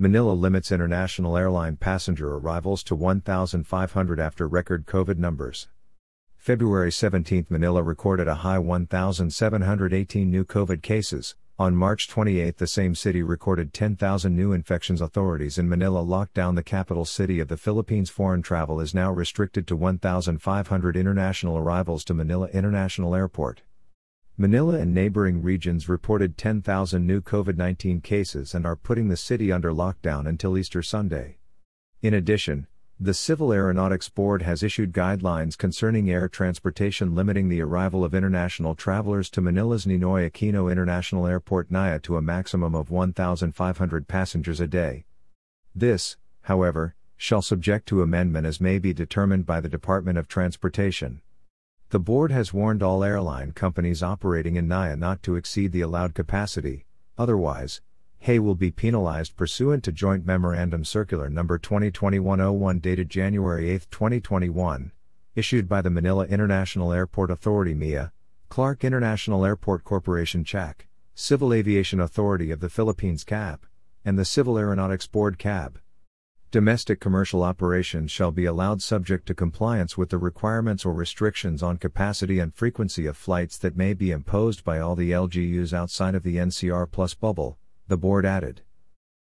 Manila limits international airline passenger arrivals to 1,500 after record COVID numbers. February 17 Manila recorded a high 1,718 new COVID cases. On March 28 the same city recorded 10,000 new infections. Authorities in Manila locked down the capital city of the Philippines. Foreign travel is now restricted to 1,500 international arrivals to Manila International Airport. Manila and neighboring regions reported 10,000 new COVID 19 cases and are putting the city under lockdown until Easter Sunday. In addition, the Civil Aeronautics Board has issued guidelines concerning air transportation limiting the arrival of international travelers to Manila's Ninoy Aquino International Airport NAIA to a maximum of 1,500 passengers a day. This, however, shall subject to amendment as may be determined by the Department of Transportation. The board has warned all airline companies operating in NAIA not to exceed the allowed capacity, otherwise, Hay will be penalized pursuant to Joint Memorandum Circular No. 2021-01 dated January 8, 2021, issued by the Manila International Airport Authority MIA, Clark International Airport Corporation CHAC, Civil Aviation Authority of the Philippines CAAP, and the Civil Aeronautics Board CAB. Domestic commercial operations shall be allowed subject to compliance with the requirements or restrictions on capacity and frequency of flights that may be imposed by all the LGUs outside of the NCR Plus bubble, the board added.